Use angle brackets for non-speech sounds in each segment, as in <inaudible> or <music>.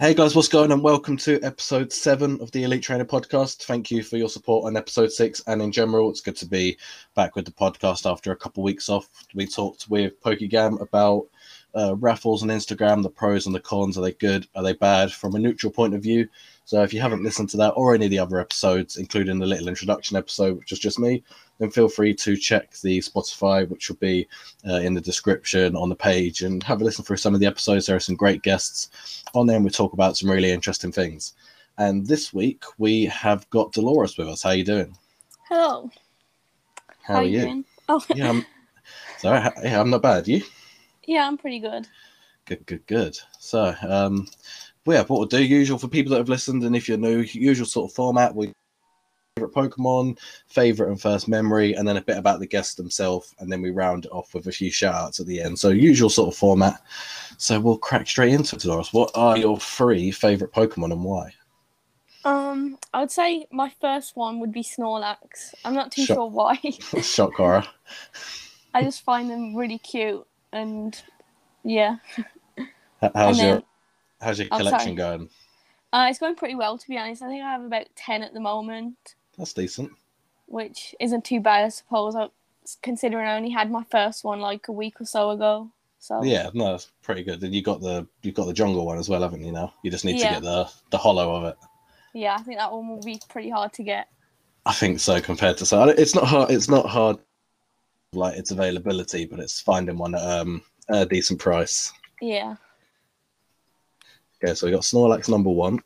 Hey guys, what's going on? Welcome to episode seven of the Elite Trainer podcast. Thank you for your support on episode six and in general. It's good to be back with the podcast after a couple of weeks off. We talked with Pokegam about uh, raffles on Instagram, the pros and the cons. Are they good? Are they bad? From a neutral point of view. So if you haven't listened to that or any of the other episodes, including the little introduction episode, which was just me, then feel free to check the Spotify, which will be uh, in the description on the page, and have a listen through some of the episodes. There are some great guests on there, and we talk about some really interesting things. And this week we have got Dolores with us. How are you doing? Hello. How, are you? doing? Oh, Yeah, I'm, sorry, yeah, I'm not bad. You? yeah, I'm pretty good. Good, good, good. So, um, well, yeah, what we'll do, usual for people that have listened, and if you're new, usual sort of format. We favorite Pokemon, favorite and first memory, and then a bit about the guest themselves, and then we round it off with a few shout outs at the end. So, usual sort of format. So, we'll crack straight into it, Dolores. What are your three favorite Pokemon and why? Um, I would say my first one would be Snorlax. I'm not too Sure. sure why. <laughs> Shock horror. I just find them really cute, and yeah, How's And your How's your collection going? uh, it's going pretty well to be honest. I think I have about ten at the moment, That's decent. which isn't too bad, I suppose. Considering I only had my first one like a week or so ago. So Yeah, no, that's pretty good. Then you got the you got the jungle one as well, haven't you? Now you just need Yeah. to get the the holo of it. yeah, I think that one will be pretty hard to get. I think so compared to so it's not hard. It's not hard like its availability, but it's finding one at um, a decent price. Yeah, Okay, so we got Snorlax number one.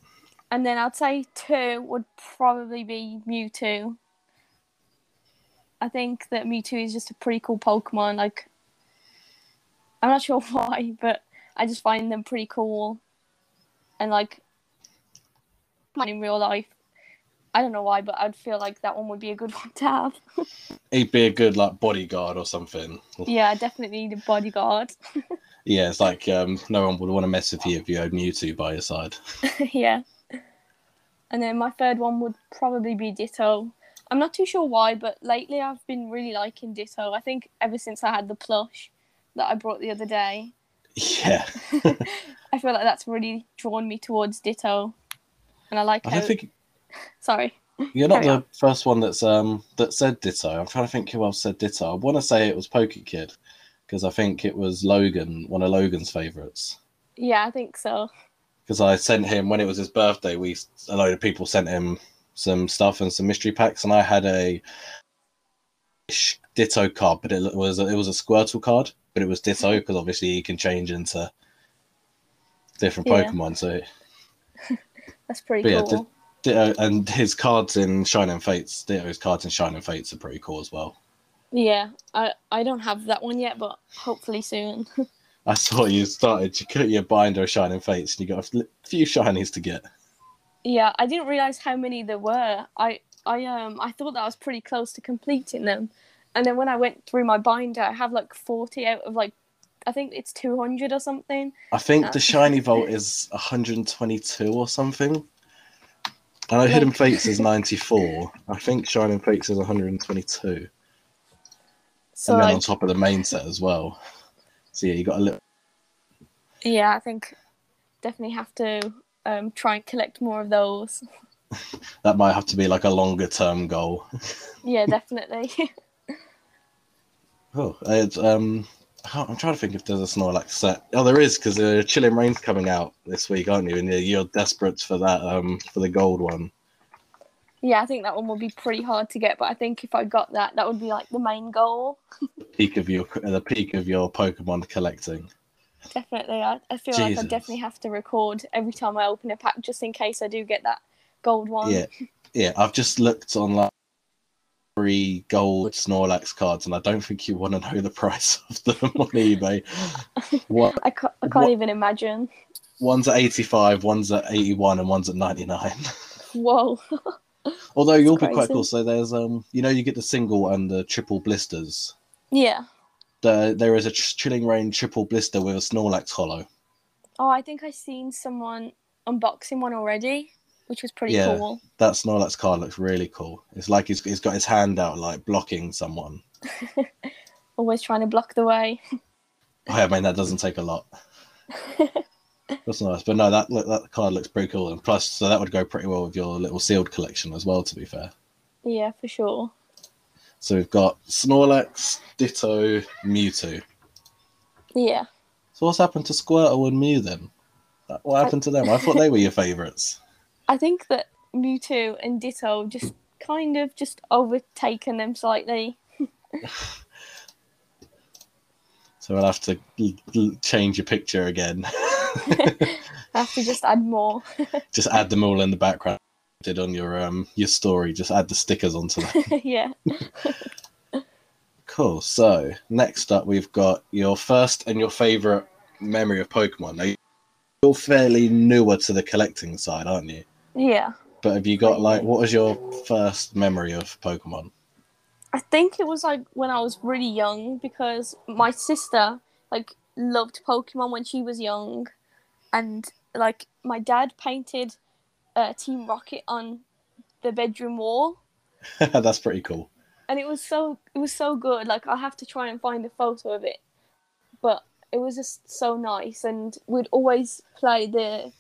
and then I'd say two would probably be Mewtwo. I think that Mewtwo is just a pretty cool Pokemon. Like, I'm not sure <laughs> why, but I just find them pretty cool. And like, in real life, I don't know why, but I'd feel like that one would be a good <laughs> one to have. He'd be a good like bodyguard or something. yeah, I definitely need a bodyguard. <laughs> Yeah, it's like um, no one would want to mess with you if you had Mewtwo by your side. <laughs> yeah. And then my third one would probably be Ditto. I'm not too sure why, but lately I've been really liking Ditto. I think ever since I had the plush that I brought the other day, Yeah, I feel like that's really drawn me towards Ditto. And I like I how. think Sorry. you're not Carry the on. first one that's um that said Ditto. I'm trying to think who else said Ditto. I want to say it was Pokekid because I think it was Logan, one of Logan's favorites. Yeah, I think so. because I sent him when it was his birthday. We a load of people sent him some stuff and some mystery packs, and I had a Ditto card, but it was it was a Squirtle card, but it was Ditto because obviously he can change into different Yeah. Pokemon. So <laughs> That's pretty But yeah, cool. Ditto and his cards in Shining Fates, Ditto's cards in Shining Fates are pretty cool as well. Yeah, I, I don't have that one yet, but hopefully soon. <laughs> I saw you started. You cut your binder of Shining Fates, and you got a few shinies to get. yeah, I didn't realize how many there were. I I um I thought that I was pretty close to completing them, and then when I went through my binder, I have like forty out of like, I think it's two hundred or something. I think Uh, the shiny vault is 122 or something. I know Hidden Fates is 94. I think Shining Fates is 122. So and then on top of the main set as well. So yeah, you got a little. yeah, I think definitely have to um try and collect more of those. <laughs> That might have to be like a longer term goal. yeah, <laughs> definitely. <laughs> Oh, it's, um, I'm trying to think if there's a Snorlax set. Oh, there is because uh, Chilling Reign's coming out this week, aren't you? And you're- you're desperate for that, um, for the gold one. yeah, I think that one would be pretty hard to get, but I think if I got that, that would be like the main goal. <laughs> Peak of your, the peak of your Pokemon collecting. Definitely, I, I feel like I definitely have to record every time I open a pack, just in case I do get that gold one. Yeah, <laughs> yeah. I've just looked on like three gold Snorlax cards, and I don't think you want to know the <laughs> price of them on eBay. <laughs> One, I can't, I can't What- even imagine. one's at eighty-five, one's at eighty-one, and one's at ninety-nine. <laughs> Whoa. Although you'll be quite cool. So there's um, you know, you get the single and the triple blisters. yeah. The, there is a Chilling Reign triple blister with a Snorlax holo. Oh, I think I've seen someone unboxing one already, which was pretty Yeah. cool. That Snorlax card looks really cool. It's like he's, he's got his hand out, like blocking someone. <laughs> Always trying to block the way. Oh, I mean, that doesn't take a lot. <laughs> That's nice. But no, that that card looks pretty cool, and plus, so that would go pretty well with your little sealed collection as well. To be fair. Yeah, for sure. So we've got Snorlax, Ditto, Mewtwo. Yeah. So what's happened to Squirtle and Mew then? What happened to them? I thought they were your favourites. I think that Mewtwo and Ditto just kind of just overtaken them slightly. <laughs> So we'll have to l- l- change your picture again. I <laughs> <laughs> have to just add more. just add them all in the background. Did on your um your story. Just add the stickers onto that. yeah. Cool. So next up, we've got your first and your favorite memory of Pokemon. Now, you're fairly newer to the collecting side, aren't you? Yeah. But have you got like what was your first memory of Pokemon? I think it was like when I was really young because my sister like loved Pokemon when she was young, and like my dad painted uh, Team Rocket on the bedroom wall, <laughs> That's pretty cool. and it was so it was so good. Like I have to try and find a photo of it, but it was just so nice, and we'd always play the.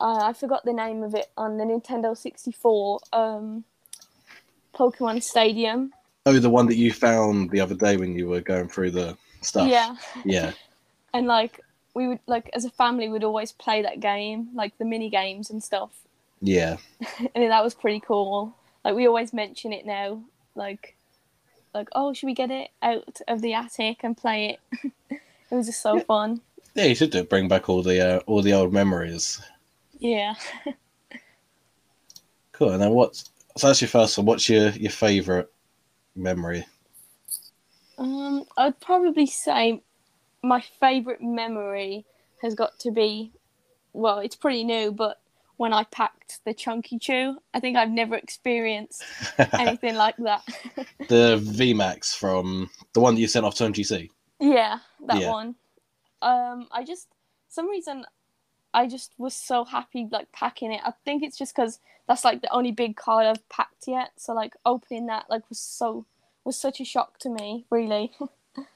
Uh, I forgot the name of it on the Nintendo sixty four. Um, Pokemon Stadium. Oh, the one that you found the other day when you were going through the stuff. Yeah. Yeah. <laughs> and like we would like as a family we would always play that game like the mini games and stuff Yeah. <laughs> and that was pretty cool like we always mention it now like like oh should we get it out of the attic and play it <laughs> it was just so Yeah. fun Yeah, you should do it. Bring back all the uh, all the old memories. Yeah Cool. And then what's so that's your first one. What's your your favorite memory? um i'd probably say my favorite memory has got to be well it's pretty new but when i packed the chunky chew i think i've never experienced <laughs> anything like that the VMAX from the one that you sent off to MGC. Yeah, that Yeah. one. Um, I just some reason I just was so happy like packing it. I think it's just because that's like the only big card I've packed yet. So like opening that like was so was such a shock to me. Really. <laughs>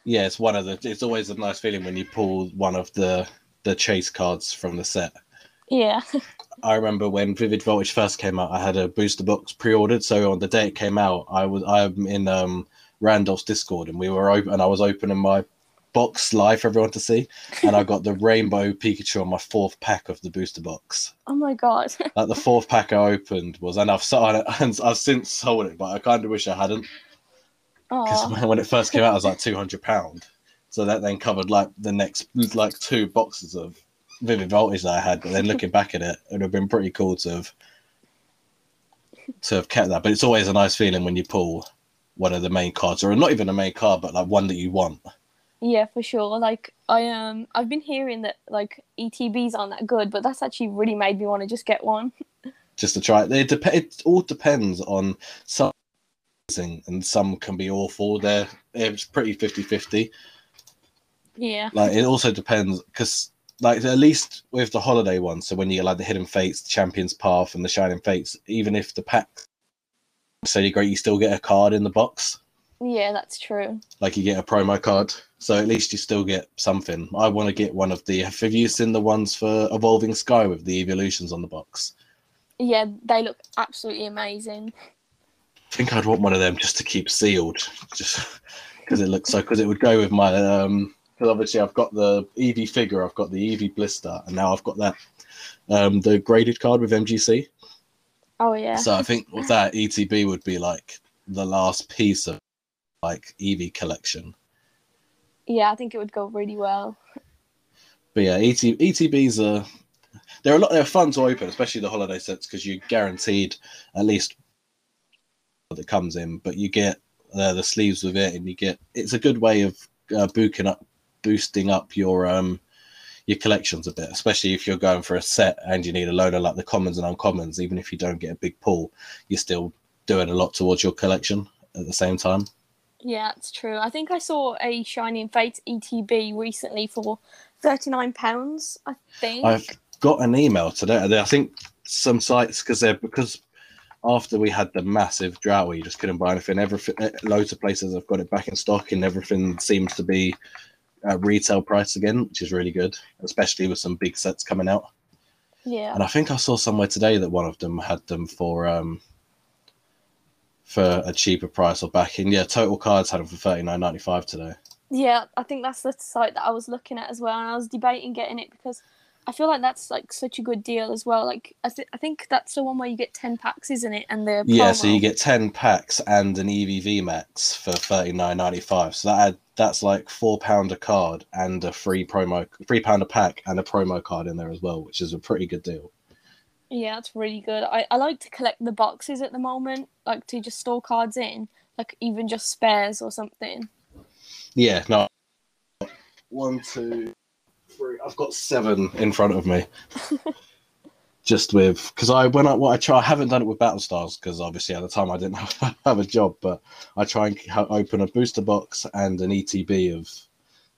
Yeah, it's one of the. It's always a nice feeling when you pull one of the the chase cards from the set. yeah. <laughs> I remember when Vivid Voltage first came out, I had a booster box pre-ordered. So on the day it came out, I was I'm in um, Randolph's Discord, and we were open, and I was opening my box live for everyone to see, and I got the Rainbow Pikachu on my fourth pack of the booster box. Oh my god. <laughs> Like the fourth pack I opened was, and I've sold it, <laughs> and I've since sold it, but I kind of wish I hadn't because when it first came out, it was like two hundred pound. So that then covered like the next like two boxes of Vivid Voltage that I had. But then looking back at it, it would have been pretty cool to have to have kept that. But it's always a nice feeling when you pull one of the main cards, or not even a main card, but like one that you want. Yeah, for sure. Like I um I've been hearing that like ETBs aren't that good, but that's actually really made me want to just get one. <laughs> Just to try it. It, dep- it all depends on some and some can be awful. They're it's pretty 50-50. Yeah. like it also depends because like at least with the holiday ones, so when you get like the hidden fates the champions path and the shining fates even if the pack so you great you still get a card in the box Yeah, that's true. like you get a promo card so at least you still get something i want to get one of the have you seen the ones for evolving sky with the evolutions on the box Yeah, they look absolutely amazing. i think i'd want one of them just to keep sealed just because it looks so because it would go with my um because obviously i've got the ev figure i've got the ev blister and now i've got that um the graded card with mgc Oh yeah. so i think with that etb would be like the last piece of like ev collection Yeah, I think it would go really well. but yeah ET, etbs are they're a lot they're fun to open especially the holiday sets because you're guaranteed at least that comes in but you get uh, the sleeves with it and you get it's a good way of uh, booking up boosting up your um your collections a bit especially if you're going for a set and you need a load of like the commons and uncommons even if you don't get a big pull you're still doing a lot towards your collection at the same time Yeah, that's true. I think I saw a Shining Fates ETB recently for thirty nine pounds. I think. I've got an email today. I think some sites because they're because after we had the massive drought where you just couldn't buy anything. Everything, loads of places have got it back in stock, and everything seems to be at retail price again, which is really good, especially with some big sets coming out. Yeah. And I think I saw somewhere today that one of them had them for um for a cheaper price or back in. Yeah, Total Cards had them for thirty nine ninety five today. Yeah, I think that's the site that I was looking at as well, and I was debating getting it because I feel like that's like such a good deal as well. Like I, th- I think that's the one where you get ten packs, isn't it? And the Yeah, so you get ten packs and an Eevee VMAX for thirty nine ninety five. So that had, that's like four pound a card and a free promo, three pound a pack and a promo card in there as well, which is a pretty good deal. Yeah, that's really good. I, I like to collect the boxes at the moment, like to just store cards in, like even just spares or something. Yeah, no. One, two, three. I've got seven in front of me. <laughs> Just with because I when I what I try I haven't done it with Battle Stars because obviously at the time I didn't <laughs> have, have a job, but I try and ha- open a booster box and an ETB of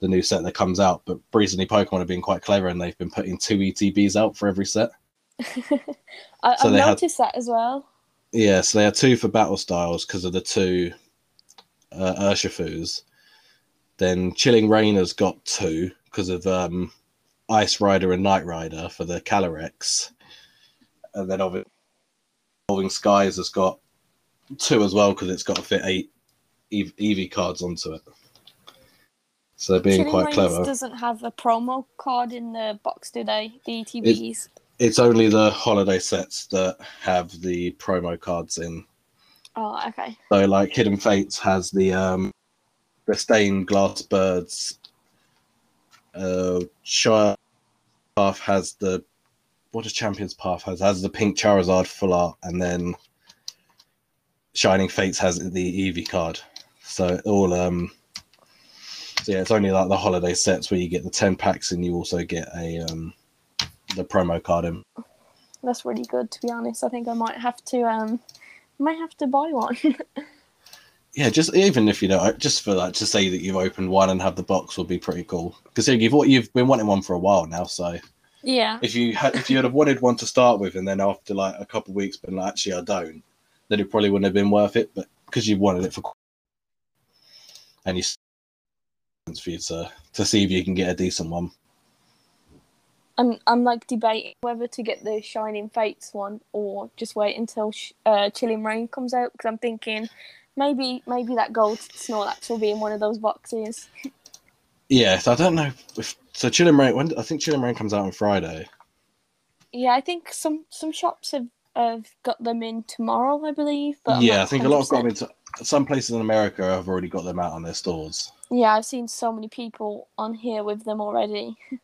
the new set that comes out. But recently Pokemon have been quite clever and they've been putting two ETBs out for every set. <laughs> I, So I've they had- noticed that as well. Yeah, so they had two for Battle Styles because of the two uh, Urshifus. Then Chilling Reign has got two because of um, Ice Rider and Night Rider for the Calyrex. And then obviously Evolving Skies has got two as well because it's got to fit eight Eevee, cards onto it. So they're being Chilling quite clever. doesn't have a promo card in the box, do they? The ETBs. It's only the holiday sets that have the promo cards in. Oh, okay. So like Hidden Fates has the um the stained glass birds. Uh Shire Path has the what does Champions Path has has the pink Charizard full art and then Shining Fates has the Eevee card. So all um so yeah, it's only like the holiday sets where you get the ten packs and you also get a um the promo card in. That's really good to be honest. I think I might have to um might have to buy one. <laughs> Yeah, just even if you don't, just for that to say that you've opened one and have the box would be pretty cool. Because you've you've been wanting one for a while now. So yeah. if you had if you had have wanted one to start with, and then after like a couple of weeks, been like, actually I don't, then it probably wouldn't have been worth it. But because you wanted it for, and you for you to to see if you can get a decent one. I'm I'm like debating whether to get the Shining Fates one or just wait until sh- uh, Chilling Reign comes out because I'm thinking maybe maybe that gold Snorlax will be in one of those boxes. Yeah, so I don't know if so. Chilling Reign, when I think Chilling Reign comes out on Friday. Yeah, I think some some shops have have got them in tomorrow, I believe. But I'm yeah, I think a lot of 100%. got into some places in America have already got them out on their stores. Yeah, I've seen so many people on here with them already. <laughs>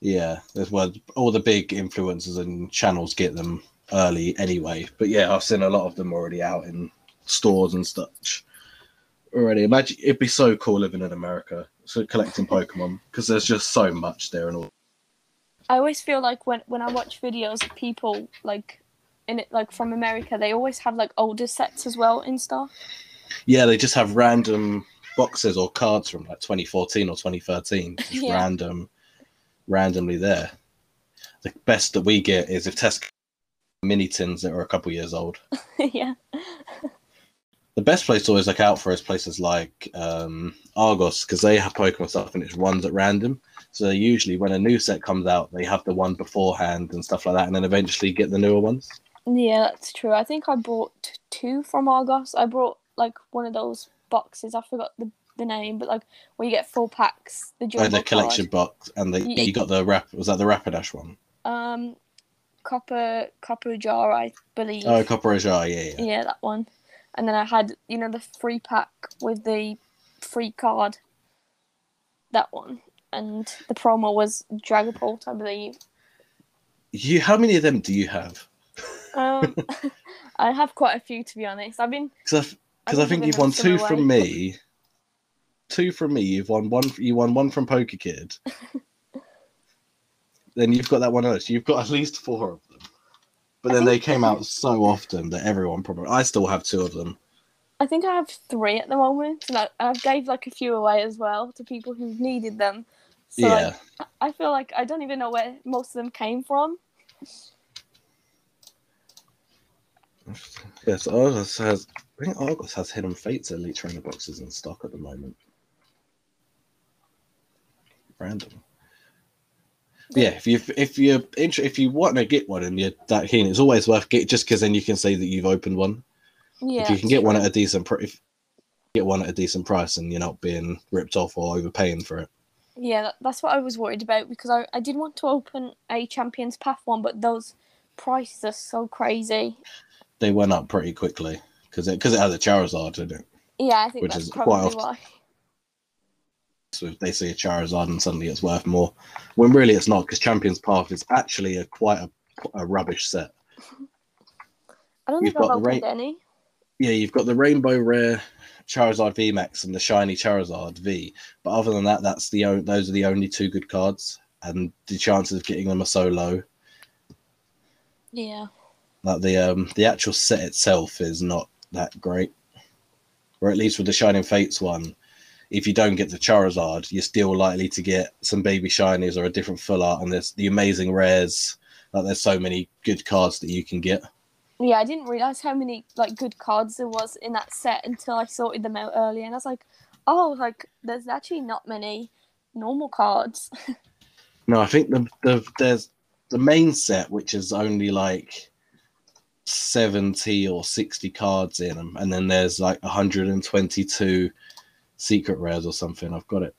Yeah, there's well, all the big influencers and channels get them early anyway. But yeah, I've seen a lot of them already out in stores and such already. Imagine it'd be so cool living in America, so collecting Pokemon because there's just so much there and all. I always feel like when when I watch videos of people like in it like from America, they always have like older sets as well and stuff. Yeah, they just have random boxes or cards from like 2014 or 2013, just <laughs> Yeah. random, randomly there. The best that we get is if Tesco mini tins that are a couple years old. <laughs> yeah. The best place to always look out for is places like um, Argos because they have Pokemon stuff and it runs at random. So usually when a new set comes out, they have the one beforehand and stuff like that, and then eventually get the newer ones. Yeah, that's true. I think I bought two from Argos. I brought like one of those boxes. I forgot the, the name, but like where you get full packs. The Oh, the collection card. box, and the, Yeah. you got the rap. Was that the Rapidash one? Um, copper Copperajah, I believe. Oh, Copperajah, yeah, yeah. yeah, that one. And then I had you know the free pack with the free card. That one, and the promo was Dragapult, I believe. You, how many of them do you have? Um, <laughs> <laughs> I have quite a few to be honest. I've been Because I, I think you've won two away. from me, two from me. You've won one. You won one from Pokekid. then you've got that one else. You've got at least four of them. But I then they came out so often that everyone probably. I still have two of them. I think I have three at the moment, and I, I've gave like a few away as well to people who needed them. So yeah. like, I feel like I don't even know where most of them came from. Yes, Argos has. I think Argos has Hidden Fates Elite Trainer boxes in stock at the moment. Random. Yeah, if you if you if you want to get one and you're that keen, it's always worth get just because then you can say that you've opened one. Yeah. if you can get one at a decent price, get one at a decent price, and you're not being ripped off or overpaying for it. Yeah, that, that's what I was worried about because I, I did want to open a Champions Path one, but those prices are so crazy. They went up pretty quickly because it because it has a Charizard, didn't it? Yeah, I think Which that's is quite probably often- why. So if they see a Charizard and suddenly it's worth more, when really it's not because Champions Path is actually a quite a, a rubbish set. I don't You've think I've opened ra- any. Yeah, you've got the Rainbow Rare Charizard V Max and the Shiny Charizard V, but other than that, that's the o- those are the only two good cards, and the chances of getting them are so low. Yeah. Like the um the actual set itself is not that great. Or at least with the Shining Fates one, if you don't get the Charizard, you're still likely to get some baby shinies or a different full art, and there's the amazing rares. Like there's so many good cards that you can get. Yeah, I didn't realize how many like good cards there was in that set until I sorted them out earlier, and I was like, oh, like there's actually not many normal cards. <laughs> No, I think the, the there's the main set, which is only like seventy or sixty cards in them, and then there's like 122 secret rares or something. I've got it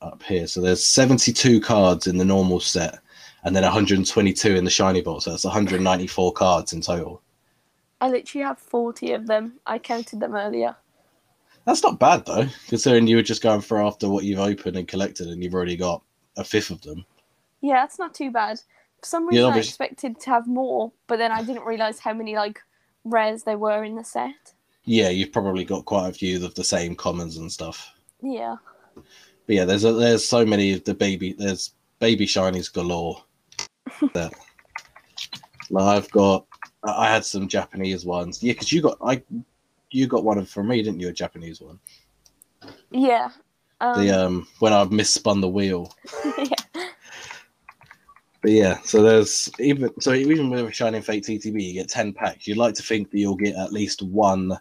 up here. So there's 72 cards in the normal set, and then 122 in the shiny box. So that's 194 cards in total. I literally have forty of them. I counted them earlier. That's not bad though, considering you were just going for after what you've opened and collected, and you've already got a fifth of them. Yeah, that's not too bad. For some Yeah, reason, I expected to have more, but then I didn't realize how many like rares there were in the set. Yeah, you've probably got quite a few of the same commons and stuff. Yeah. But yeah, there's a, there's so many of the baby there's baby shinies galore. <laughs> Like I've got I I had some Japanese ones. Yeah, because you got I you got one from me, didn't you? A Japanese one. Yeah. Um, The um when I misspun the wheel. <laughs> yeah. But yeah, so there's even so even with a Shining Fate ETB, you get ten packs. You'd like to think that you'll get at least one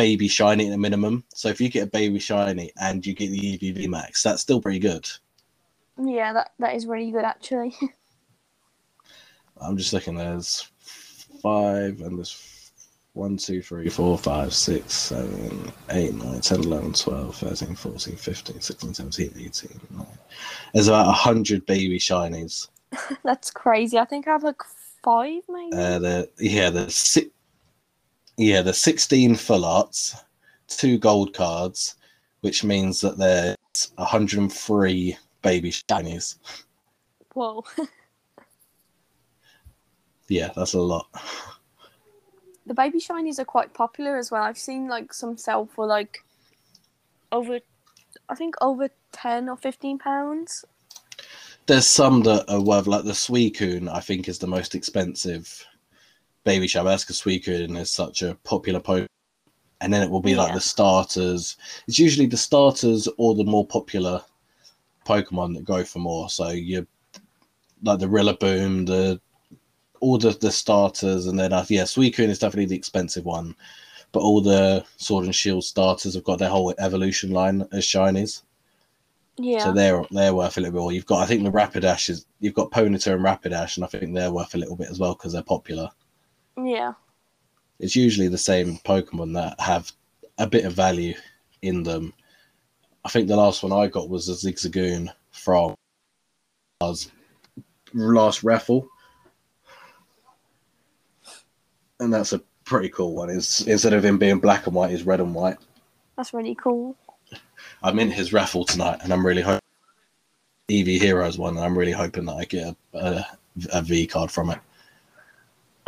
baby shiny at a minimum. So if you get a baby shiny and you get the Eevee VMAX, that's still pretty good. Yeah, that, that is really good actually. <laughs> I'm just looking. There's five, and there's one, two, three, four, five, six, seven, eight, nine, 10, 11, 12, 13, 14, 15, 16, 17, 18. 19. There's about 100 baby shinies. <laughs> That's crazy. I think I have like five maybe. Uh, the, yeah, there's six. Yeah, there's 16 full arts, two gold cards, which means that there's 103 baby shinies. Whoa. <laughs> Yeah, that's a lot. the baby shinies are quite popular as well. I've seen like some sell for like over I think over ten or fifteen pounds. There's some that are worth like the Suicune, I think is the most expensive baby because Suicune is such a popular Pokemon. And then it will be like the starters. It's usually the starters or the more popular Pokemon that go for more. So you like the Rillaboom, the all the, the starters, and then uh, yeah, Suicune is definitely the expensive one. But all the Sword and Shield starters have got their whole evolution line as shinies. Yeah. So they're they're worth a little bit more. You've got I think the Rapidash is you've got Ponyta and Rapidash, and I think they're worth a little bit as well because they're popular. Yeah. It's usually the same Pokemon that have a bit of value in them. I think the last one I got was a Zigzagoon from last raffle, and that's a pretty cool one. Is instead of him being black and white, he's red and white. That's really cool. I'm in his raffle tonight, and I'm really hoping Eevee Heroes one. And I'm really hoping that I get a, a, a V card from it.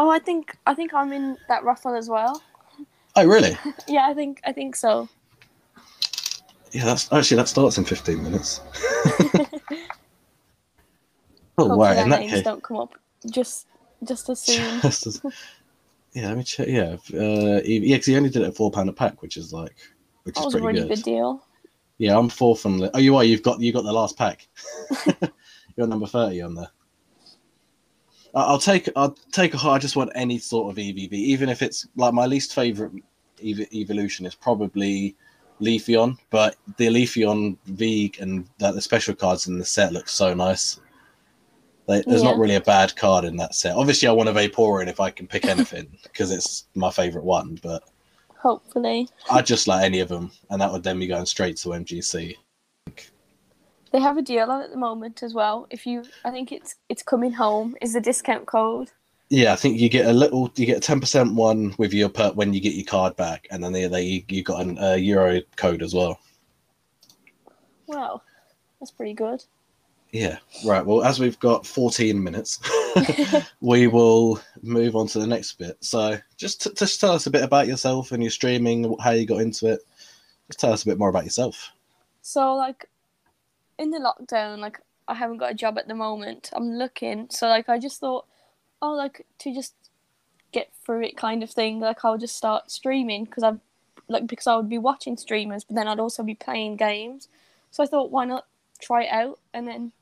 Oh, I think I think I'm in that raffle as well. Oh, really? <laughs> Yeah, I think I think so. Yeah, that's actually that starts in 15 minutes. <laughs> <laughs> oh, wow! In that names case, don't come up just just as soon. Just as- yeah, let me check. Yeah, uh, EV yeah, because he only did it at four pound a pack, which is like, which that is pretty really good. good deal. Yeah, I'm fourth on the. Oh, you are. You've got you got the last pack. You're number thirty on there. I'll take. I'll take. a- I just want any sort of EVV, even if it's like my least favorite ev- evolution is probably Leafeon, but the Leafeon V and that the special cards in the set look so nice. They, there's not really a bad card in that set. Obviously, I want a Vaporeon if I can pick anything <laughs> because it's my favorite one. But Hopefully, I just like any of them, and that would then be going straight to MGC. They have a deal on at the moment as well. If you, I think it's it's coming home is the discount code. Yeah, I think you get a little, you get a ten percent one with your per when you get your card back, and then they, they you got an uh, euro code as well. Wow, that's pretty good. Yeah, right. Well, as we've got 14 minutes, <laughs> <laughs> we will move on to the next bit. So, just t- just tell us a bit about yourself and your streaming, how you got into it. Just tell us a bit more about yourself. So like in the lockdown, like I haven't got a job at the moment. I'm looking. So like I just thought, oh, like to just get through it kind of thing. Like I'll just start streaming because I've like because I would be watching streamers, but then I'd also be playing games. So I thought, why not try it out? And then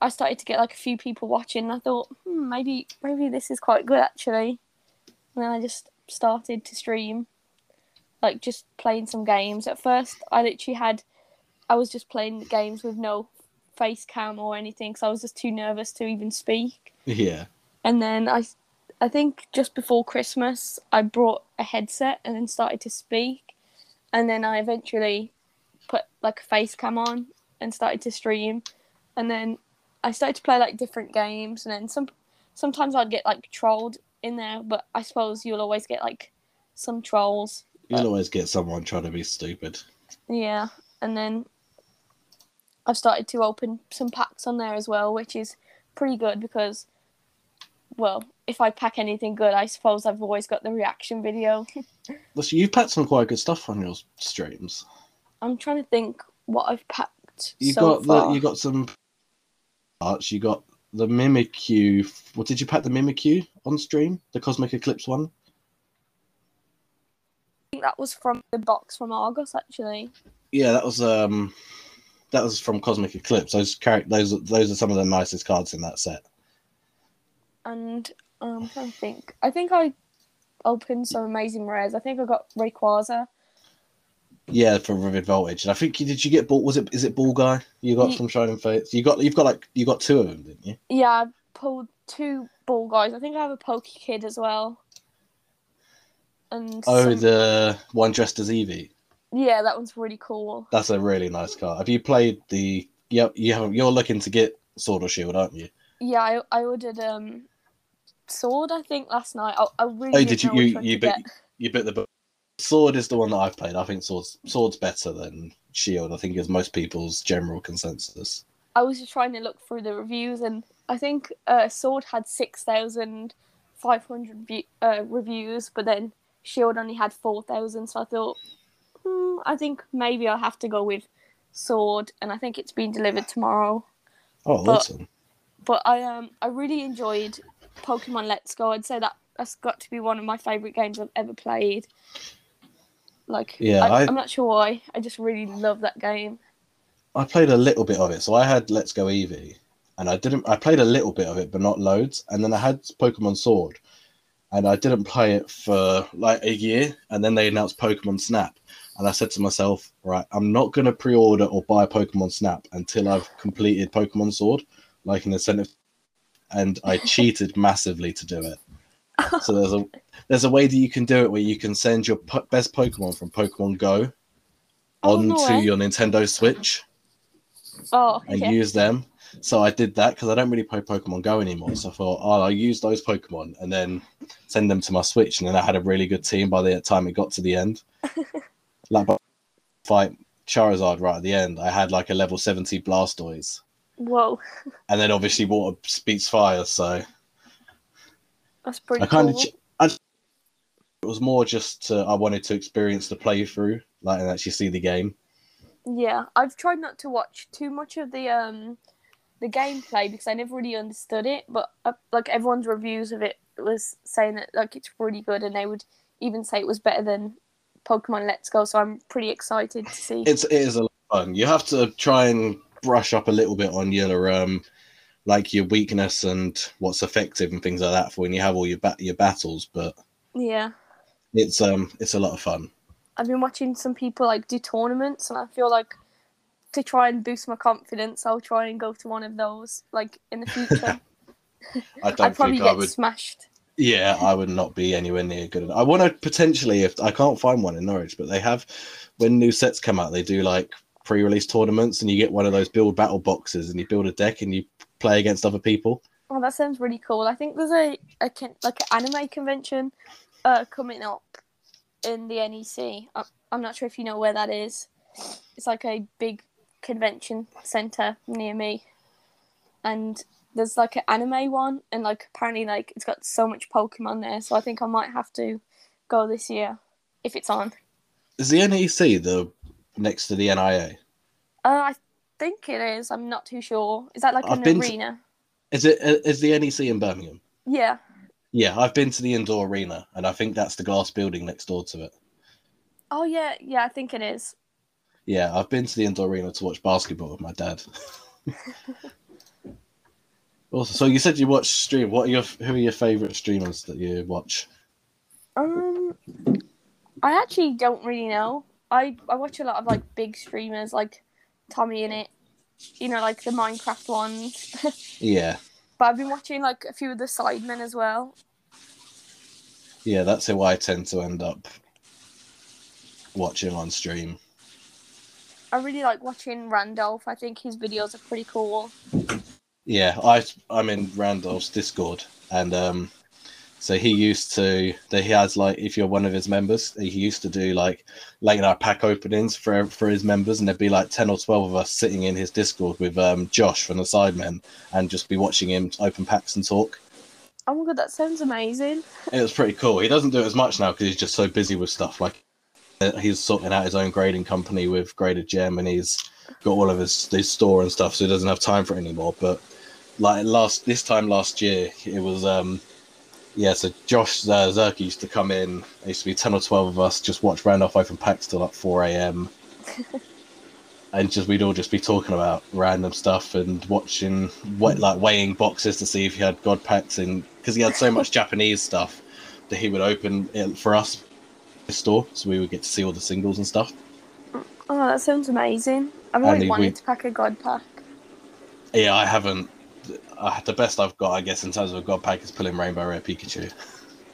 I started to get like a few people watching. And I thought, hmm, maybe maybe this is quite good actually. And then I just started to stream, like just playing some games. At first, I literally had I was just playing games with no face cam or anything, so I was just too nervous to even speak. Yeah. And then I, I think just before Christmas, I brought a headset and then started to speak, and then I eventually put like a face cam on and started to stream, and then I started to play like different games, and then some sometimes I'd get like trolled in there, but I suppose you'll always get like some trolls. You'll always get someone trying to be stupid. Yeah, and then I've started to open some packs on there as well, which is pretty good because, well, if I pack anything good, I suppose I've always got the reaction video. <laughs> Listen, you've packed some quite good stuff on your streams. I'm trying to think what I've packed You so got far. the, you got some arts. You got the Mimikyu. What did you pack the Mimikyu on stream? The Cosmic Eclipse one. I think that was from the box from Argos actually. Yeah, that was um, that was from Cosmic Eclipse. Those char- those those are some of the nicest cards in that set. And um, I'm trying to think. I think I opened some amazing rares. I think I got Rayquaza. Yeah, for Vivid Voltage. And I think you did. You get ball? Was it? Is it Ball Guy? You got from Shining Fates. You got. You've got like you got two of them, didn't you? Yeah, I pulled two ball guys. I think I have a Poke Kid as well. And Oh, some- the one dressed as Eevee. Yeah, that one's really cool. That's a really nice car. Have you played the? Yep, you have. You're looking to get Sword or Shield, aren't you? Yeah, I, I ordered um sword. I think last night. I, I really Oh, didn't you- you- you get. You bit the. bu- Sword is the one that I've played. I think Sword's Sword's better than Shield. I think is most people's general consensus. I was just trying to look through the reviews, and I think uh, sword had six thousand five hundred uh, reviews, but then shield only had four thousand. So I thought, hmm, I think maybe I'll have to go with sword, and I think it's being delivered tomorrow. Oh, But- awesome! But I um I really enjoyed Pokemon Let's Go. I'd say that that's got to be one of my favorite games I've ever played. Like, Yeah, I, I- I'm not sure why. I just really love that game. I played a little bit of it. So I had Let's Go Eevee, and I didn't. I played a little bit of it, but not loads. And then I had Pokemon Sword, and I didn't play it for like a year. And then they announced Pokemon Snap, and I said to myself, right, I'm not going to pre-order or buy Pokemon Snap until I've completed Pokemon Sword, like an incentive. And I <laughs> cheated massively to do it. <laughs> So there's a there's a way that you can do it where you can send your po- best Pokemon from Pokemon Go Oh, no onto your Nintendo Switch Oh, okay. and use them. So I did that because I don't really play Pokemon Go anymore. So I thought, oh, I'll use those Pokemon and then send them to my Switch. And then I had a really good team by the time it got to the end. <laughs> like, fight Charizard right at the end, I had like a level 70 Blastoise. Whoa, And then obviously water speaks fire. So that's pretty I kind cool. of. I, it was more just uh, I wanted to experience the playthrough, like, and actually see the game. Yeah, I've tried not to watch too much of the um the gameplay because I never really understood it. But uh, like everyone's reviews of it was saying that like it's really good, and they would even say it was better than Pokemon Let's Go. So I'm pretty excited to see. it's it is a lot of fun. You have to try and brush up a little bit on your um like your weakness and what's effective and things like that for when you have all your ba- your battles. But yeah, it's um it's a lot of fun. I've been watching some people like do tournaments, and I feel like to try and boost my confidence, I'll try and go to one of those like in the <laughs> future. I <laughs> don't I'd probably think I get would. smashed. Yeah, I would not be anywhere near good enough. I want to potentially, if I can't find one in Norwich, but they have when new sets come out, they do like pre-release tournaments, and you get one of those build battle boxes, and you build a deck, and you play against other people. Oh, that sounds really cool. I think there's a, a like an anime convention uh, coming up in the NEC. I'm, I'm not sure if you know where that is. It's like a big convention center near me, and there's like an anime one, and like apparently like it's got so much Pokemon there. So I think I might have to go this year if it's on. Is the NEC the next to the NIA? Uh, I think it is. I'm not too sure. Is that like I've an been to- arena? Is it is the NEC in Birmingham? Yeah. Yeah, I've been to the indoor arena, and I think that's the glass building next door to it. Oh yeah, yeah. I think it is. Yeah, I've been to the indoor arena to watch basketball with my dad. <laughs> also, so you said you watch stream. What are your who are your favorite streamers that you watch? Um, I actually don't really know. I I watch a lot of like big streamers like TommyInnit, you know, like the Minecraft ones. <laughs> Yeah, but I've been watching like a few of the sidemen as well. yeah, that's who I tend to end up watching on stream. I really like watching Randolph. I think his videos are pretty cool. Yeah, I I'm in Randolph's Discord, and um, so he used to. That he has like, if you're one of his members, he used to do like late night pack openings for for his members, and there'd be like ten or twelve of us sitting in his Discord with um Josh from the Sidemen, and just be watching him open packs and talk. Oh my god, that sounds amazing. It was pretty cool. He doesn't do it as much now because he's just so busy with stuff. Like uh, he's sorting out his own grading company with Graded Gem, and he's got all of his his store and stuff, so he doesn't have time for it anymore. But like last this time last year, it was um yeah. So Josh uh, Zerk used to come in. There used to be ten or twelve of us just watch Randolph open packs till like four a.m. <laughs> and just we'd all just be talking about random stuff and watching what like weighing boxes to see if he had god packs and because he had so much <laughs> Japanese stuff that he would open it for us his store so we would get to see all the singles and stuff. Oh, that sounds amazing. I've always wanted we- to pack a god pack. Yeah, I haven't. Uh, the best I've got, I guess, in terms of a god pack is pulling Rainbow Rare Pikachu,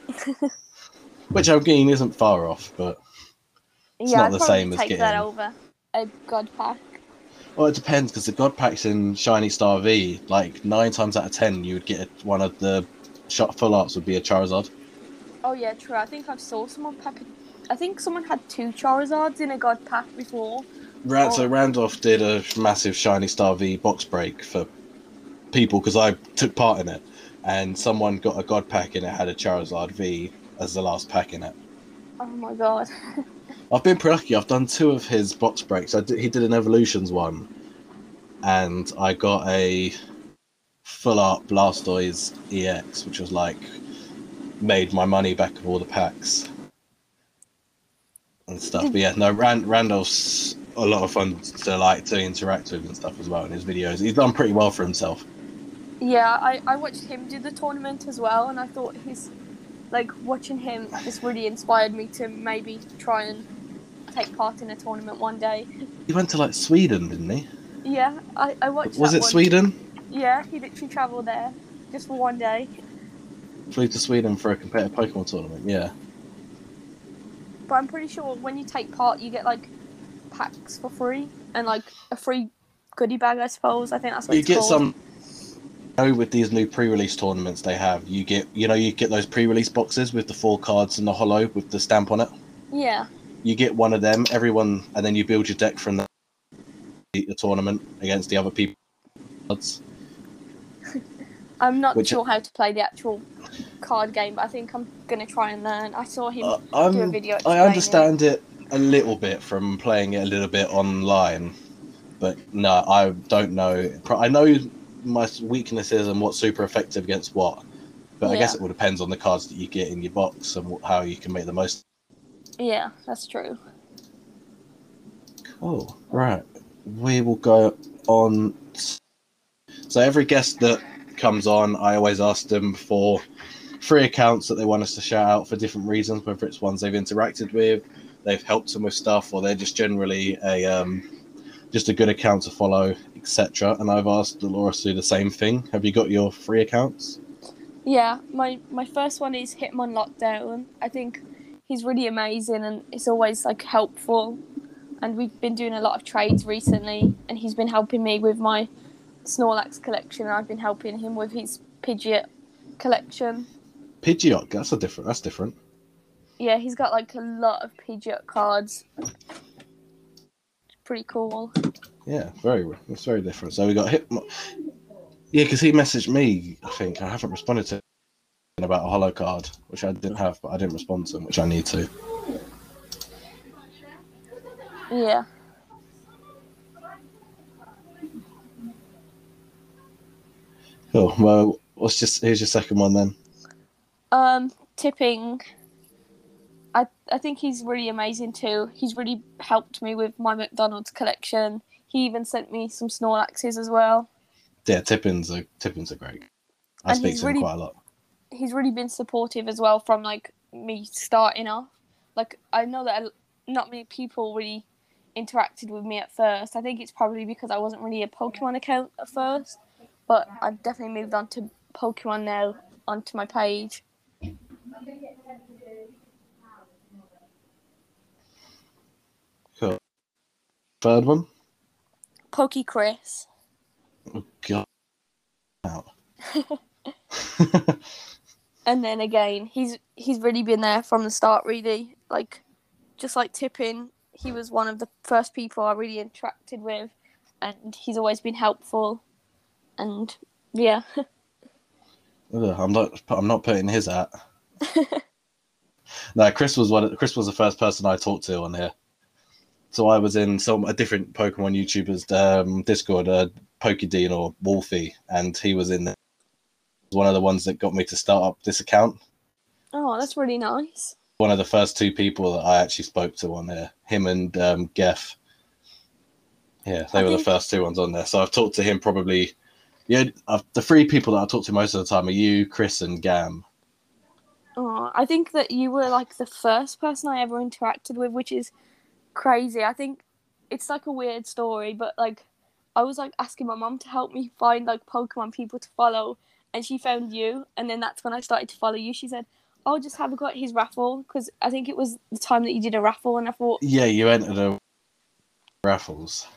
<laughs> which I'm getting isn't far off, but It's yeah, not I'd the same as take that over a god pack. well, it depends because the god packs in Shiny Star V, like nine times out of ten, you would get one of the shot full arts would be a Charizard. Oh yeah, true. I think I've saw someone pack. A, I think someone had two Charizards in a god pack before. Ran- oh. So Oh. Randolph did a massive Shiny Star V box break for people because I took part in it, and someone got a God pack and it had a Charizard V as the last pack in it. Oh my god. <laughs> I've been pretty lucky. I've done two of his box breaks. I did, he did an Evolutions one, and I got a full art Blastoise EX, which was like made my money back of all the packs and stuff. But yeah, no, Rand, Randolph's a lot of fun to like to interact with and stuff as well in his videos. He's done pretty well for himself. Yeah, I, I watched him do the tournament as well, and I thought his, like, watching him just really inspired me to maybe try and take part in a tournament one day. He went to like Sweden, didn't he? Yeah, I, I watched Was it one. Sweden? Yeah, he literally travelled there just for one day. Flew to Sweden for a competitive Pokemon tournament. Yeah. But I'm pretty sure when you take part, you get, like, packs for free and, like, a free goodie bag, I suppose. I think that's what you get called. some you know with these new pre-release tournaments they have you get you know you get those pre-release boxes with the four cards and the holo with the stamp on it Yeah. you get one of them everyone and then you build your deck from the, the tournament against the other people. <laughs> I'm not Which- sure how to play the actual card game, but I think I'm gonna try and learn. I saw him Uh, do a video. i understand it a little bit from playing it a little bit online but no i don't know i know my weaknesses and what's super effective against what but i guess it all depends on the cards that you get in your box and how you can make the most. Yeah, that's true. Cool. Right. We will go on. So every guest that comes on, I always ask them for three accounts that they want us to shout out for different reasons, whether it's ones they've interacted with, they've helped them with stuff, or they're just generally a um, just a good account to follow, etc. And I've asked Dolores to do the same thing. Have you got your free accounts? Yeah, my my first one is Hitmon Lockdown. I think he's really amazing and it's always like helpful. And we've been doing a lot of trades recently, and he's been helping me with my Snorlax collection. And I've been helping him with his Pidgeot collection. Pidgeot, that's a different. That's different. Yeah, he's got like a lot of Pidgeot cards. Pretty cool. Yeah, very. It's very different. So we got hit. Yeah, because he messaged me. I think I haven't responded to him about a holo card, which I didn't have, but I didn't respond to him, which I need to. Yeah. Cool. Well, what's just here's your second one then. Um, tipping. I I think he's really amazing too. He's really helped me with my McDonald's collection. He even sent me some Snorlaxes as well. Yeah, Tippins are Tippins are great. I And speak to him quite a lot. He's really been supportive as well from like me starting off. Like I know that not many people really interacted with me at first. I think it's probably because I wasn't really a Pokemon account at first, but I've definitely moved on to Pokemon now onto my page. Cool. Third one. Pokey Chris. Oh, God. Out. <laughs> And then again, he's he's really been there from the start. Really, like just like tipping, he was one of the first people I really interacted with, and he's always been helpful. And yeah, I'm not. I'm not putting his at. <laughs> no, Chris was one. Chris was the first person I talked to on here. So I was in some a different Pokemon YouTuber's um, Discord, uh, Pokedean or Wolfie, and he was in there. One of the ones that got me to start up this account. oh, that's really nice. One of the first two people that I actually spoke to on there. Him and um, Geff. Yeah, they I were the first two ones on there. So I've talked to him probably. Yeah, uh, the three people that I talk to most of the time are you, Chris, and Gam. Oh, I think that you were like the first person I ever interacted with, which is crazy. I think it's like a weird story, but like I was like asking my mom to help me find like Pokemon people to follow, and she found you, and then that's when I started to follow you. She said, "Oh, just have a go at his raffle," because I think it was the time that you did a raffle, and I thought, Yeah, you entered a raffles.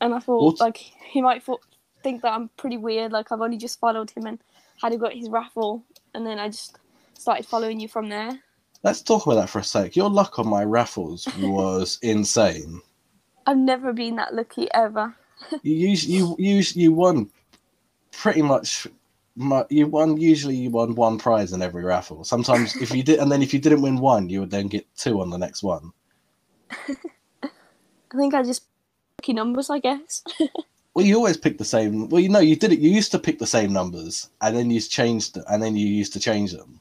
and I thought What? like he might thought, think that I'm pretty weird. Like I've only just followed him and had a go at his raffle, and then I just started following you from there. Let's talk about that for a sec. Your luck on my raffles was <laughs> insane. I've never been that lucky ever. You you use you won pretty much. You won usually you won one prize in every raffle. Sometimes if you did, and then if you didn't win one, you would then get two on the next one. <laughs> I think I just lucky numbers, I guess. <laughs> Well, you always pick the same. Well, you know, you did it. You used to pick the same numbers, and then you changed, and then you used to change them.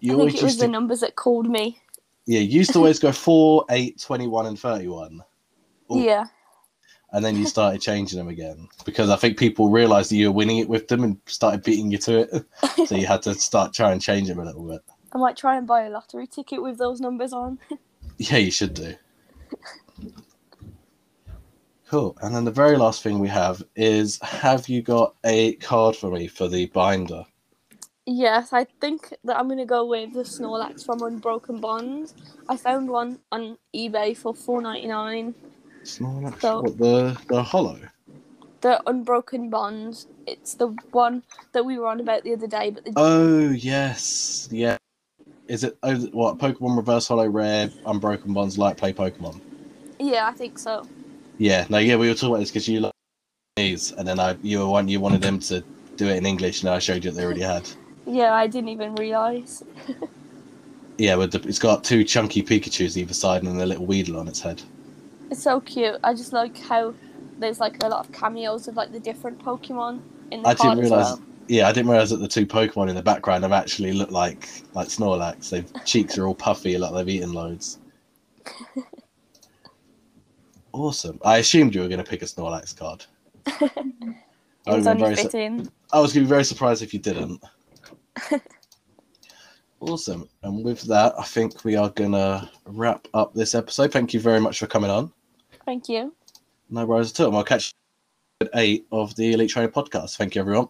You I always think it was the to, numbers that called me. yeah. You used to always go four, eight, 21, and thirty-one. Ooh. Yeah, and then you started changing them again because I think people realised that you were winning it with them and started beating you to it. <laughs> so you had to start trying and change them a little bit. I might try and buy a lottery ticket with those numbers on. <laughs> Yeah, you should do. Cool. And then the very last thing we have is have you got a card for me for the binder? Yes, I think that I'm gonna go with the Snorlax from Unbroken Bonds. I found one on eBay for four ninety nine. Snorlax? So- What, the, the holo? The Unbroken Bonds. It's the one that we were on about the other day, but the Oh, yes. Yeah. Is it oh, what Pokemon Reverse Holo Rare Unbroken Bonds Light Play Pokemon? yeah, I think so. Yeah, no, yeah, we were talking about this because you like these, and then I you were one you wanted them to do it in English, and I showed you that they already had. Yeah, I didn't even realize. <laughs> Yeah, with the, it's got two chunky Pikachu's either side and a little Weedle on its head. It's so cute. I just like how there's like a lot of cameos of like the different Pokemon in the I didn't realize. well. Yeah, I didn't realize that the two Pokemon in the background have actually look like like Snorlax. Their <laughs> cheeks are all puffy, like they've eaten loads. <laughs> Awesome. I assumed you were going to pick a Snorlax card. I was su-. I was going to be very surprised if you didn't. <laughs> Awesome. And with that, I think we are going to wrap up this episode. Thank you very much for coming on. Thank you. No worries at all. I'll catch you at eight of the Elite Trainer podcast. Thank you, everyone.